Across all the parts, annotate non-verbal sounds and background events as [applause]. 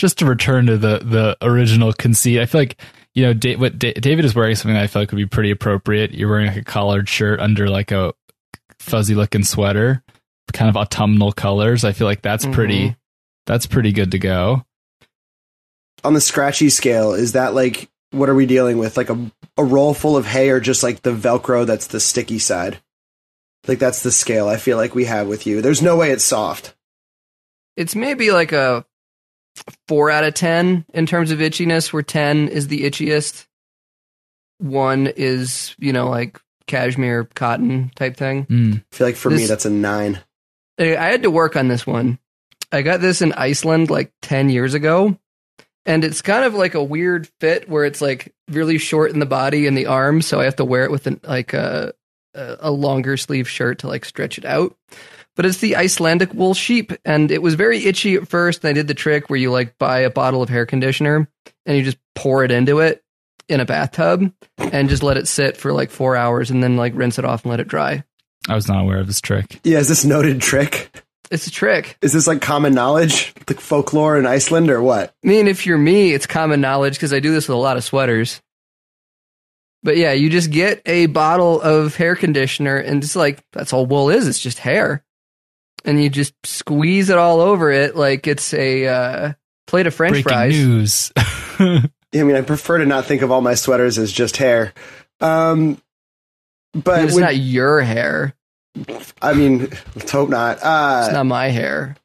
just to return to the the original conceit, I feel like you know da- what da- David is wearing something that I feel like would be pretty appropriate. You're wearing like a collared shirt under like a fuzzy looking sweater, kind of autumnal colors. I feel like that's mm-hmm. pretty that's pretty good to go. On the scratchy scale, is that like what are we dealing with? Like a a roll full of hay, or just like the Velcro that's the sticky side? Like that's the scale I feel like we have with you. There's no way it's soft. It's maybe like a four out of ten in terms of itchiness, where ten is the itchiest. One is, you know, like cashmere cotton type thing. Mm. I feel like for me that's a nine. I I had to work on this one. I got this in Iceland like 10 years ago. And it's kind of like a weird fit where it's like really short in the body and the arms. So I have to wear it with an, like a, a a longer sleeve shirt to like stretch it out. But it's the Icelandic wool sheep. And it was very itchy at first. And I did the trick where you like buy a bottle of hair conditioner and you just pour it into it in a bathtub and just let it sit for like four hours and then like rinse it off and let it dry. I was not aware of this trick. Yeah, is this noted trick? It's a trick. Is this like common knowledge, like folklore in Iceland, or what? I mean, if you're me, it's common knowledge because I do this with a lot of sweaters. But yeah, you just get a bottle of hair conditioner, and it's like that's all wool is. It's just hair, and you just squeeze it all over it like it's a uh, plate of French Breaking fries. news. [laughs] I mean, I prefer to not think of all my sweaters as just hair. Um, but it's when- not your hair. I mean, let's hope not. It's Uh, not my hair.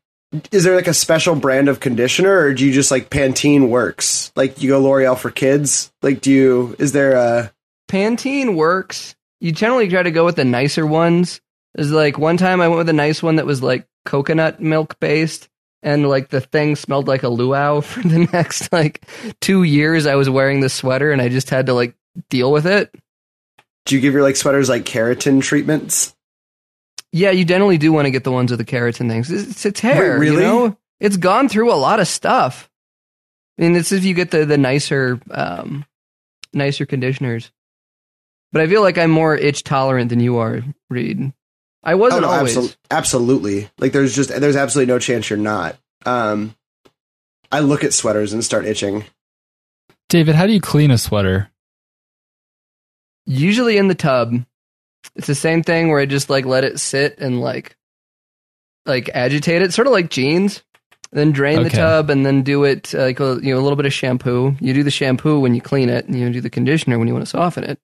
is there like a special brand of conditioner, or do you just like Pantene works? Like you go L'Oreal for kids? Like, do you? Is there a? Pantene works. You generally try to go with the nicer ones. There's like one time I went with a nice one that was like coconut milk based, and like the thing smelled like a luau [laughs] for the next like two years. I was wearing this sweater, and I just had to like deal with it. Do you give your like sweaters like keratin treatments? Yeah, you generally do want to get the ones with the keratin things. It's, it's hair, Wait, really? you know. It's gone through a lot of stuff. I mean, it's if you get the the nicer, um, nicer conditioners. But I feel like I'm more itch tolerant than you are, Reed. I wasn't oh, no, always. absol- absolutely. Like, there's just there's absolutely no chance you're not. Um, I look at sweaters and start itching. David, how do you clean a sweater? Usually in the tub. It's the same thing where I just like let it sit and like like agitate it, sort of like jeans. Then drain the tub and then do it uh, like a, you know a little bit of shampoo. You do the shampoo when you clean it, and you do the conditioner when you want to soften it.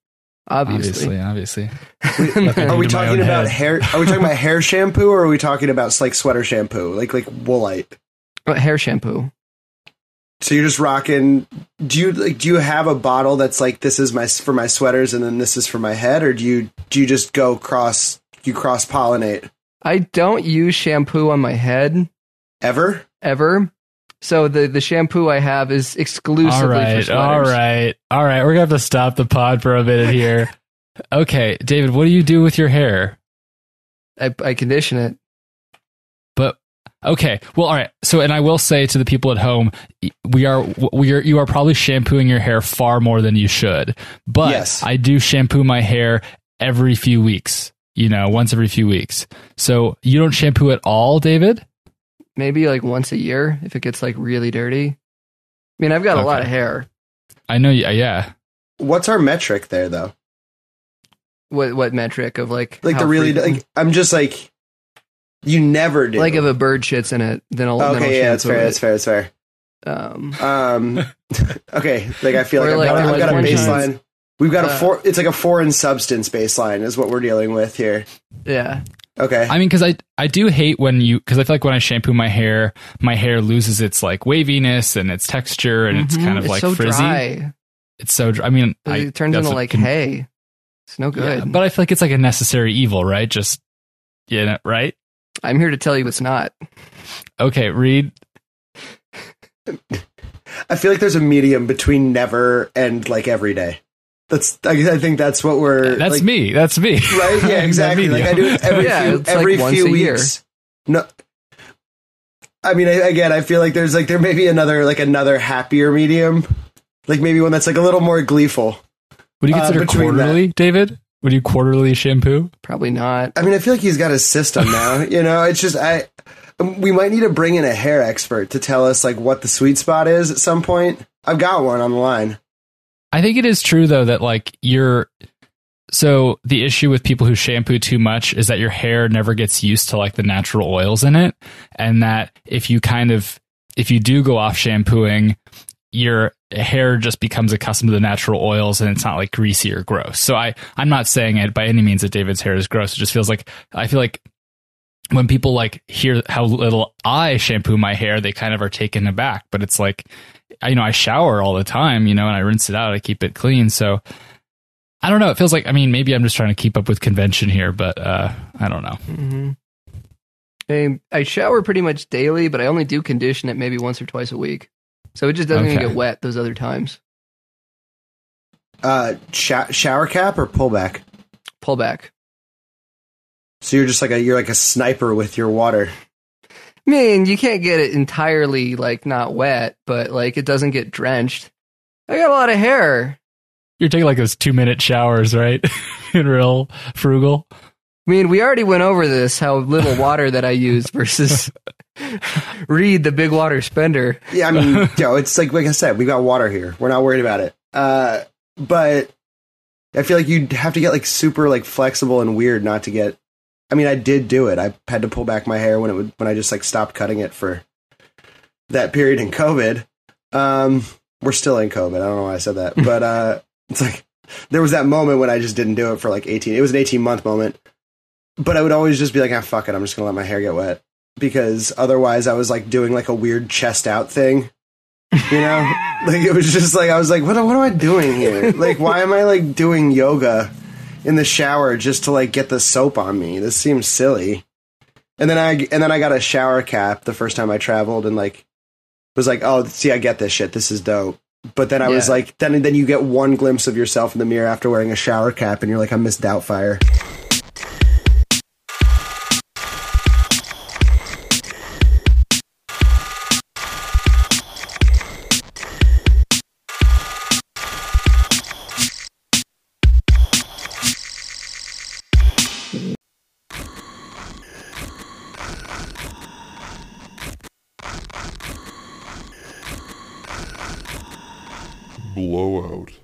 Obviously, Obviously, obviously. Are we talking about hair? Are we talking about hair shampoo, or are we talking about like sweater shampoo, like like Woolite? Uh, hair shampoo. So you're just rocking. Do you like? Do you have a bottle that's like this is my for my sweaters, and then this is for my head, or do you do you just go cross? You cross pollinate I don't use shampoo on my head ever? ever. So the the shampoo I have is exclusively All for right, sweaters. all right, all right. We're gonna have to stop the pod for a minute here. [laughs] okay, David, what do you do with your hair? I, I condition it. But okay, well, all right. So, and I will say to the people at home, we are we are you are probably shampooing your hair far more than you should. But Yes. I do shampoo my hair every few weeks. You know, once every few weeks. So you don't shampoo at all, David? Maybe like once a year if it gets like really dirty. I mean, I've got a lot of hair. I know. you- Yeah. What's our metric there, though? What what metric of like Like the really frequent- like I'm just like you never do. like if a bird shits in it, then I'll then I'll okay, yeah, that's shampoo fair. it. That's fair. That's fair. Um, Um, [laughs] okay, like I feel like, like I've, there got, I've got a one baseline. We've got a uh, four. It's like a foreign substance baseline is what we're dealing with here. yeah, Okay, I mean, because I I do hate when you because I feel like when I shampoo my hair, my hair loses its like waviness and its texture, and it's Mhm. kind of It's like so frizzy. dry. It's so. dry. I mean, I, it turns into like con- hay. It's no good. Yeah, but I feel like it's like a necessary evil, right? Just you know, right? I'm here to tell you it's not. Okay, Reed. I feel like there's a medium between never and like every day. That's I, I think that's what we're. That's like, me. That's me. [laughs] right? Yeah, [laughs] exactly. Like I do it every Yeah, few it's like every once few a year. No, I mean, I, again, I feel like there's like there may be another like another happier medium, like maybe one that's like a little more gleeful. Would you Uh, consider between quarterly, David? Would you quarterly shampoo? Probably not. I mean, I feel like he's got his system now. [laughs] you know, it's just I. Um, We might need to bring in a hair expert to tell us like what the sweet spot is at some point. I've got one on the line. I think it is true though that like you're so the issue with people who shampoo too much is that your hair never gets used to like the natural oils in it and that if you kind of if you do go off shampooing your hair just becomes accustomed to the natural oils and it's not like greasy or gross. So I I'm not saying it by any means that David's hair is gross. It just feels like I feel like when people like hear how little I shampoo my hair, they kind of are taken aback. But it's like, you know, I shower all the time, you know, and I rinse it out. I keep it clean. So I don't know. It feels like, I mean, maybe I'm just trying to keep up with convention here, but uh, I don't know. hmm I, I shower pretty much daily, but I only do condition it maybe once or twice a week. So it just doesn't even get wet those other times. Uh, sho- shower cap or pullback? Pullback. So you're just like a you're like a sniper with your water. I mean, you can't get it entirely like not wet, but like it doesn't get drenched. I got a lot of hair. You're taking like those two minute showers, right? [laughs] In real frugal. I mean, we already went over this how little [laughs] water that I use versus Reed, the big water spender. Yeah, I mean, [laughs] yo, it's like like I said, we got water here. We're not worried about it. Uh, but I feel like you'd have to get like super like flexible and weird not to get. I mean, I did do it. I had to pull back my hair when it would when I just like stopped cutting it for that period in COVID. Um, we're still in COVID. I don't know why I said that, [laughs] but uh, it's like there was that moment when I just didn't do it for like eighteen. It was an eighteen month moment, but I would always just be like, ah, fuck it. I'm just gonna let my hair get wet because otherwise I was like doing like a weird chest out thing. You know, [laughs] like it was just like I was like, what, what am I doing here? Like, why am I like doing yoga in the shower just to like get the soap on me? This seems silly. And then I and then I got a shower cap the first time I traveled and like was like, oh, see, I get this shit. This is dope. But then I was like, then then you get one glimpse of yourself in the mirror after wearing a shower cap, and you're like, I'm Miss Doubtfire. Blowout.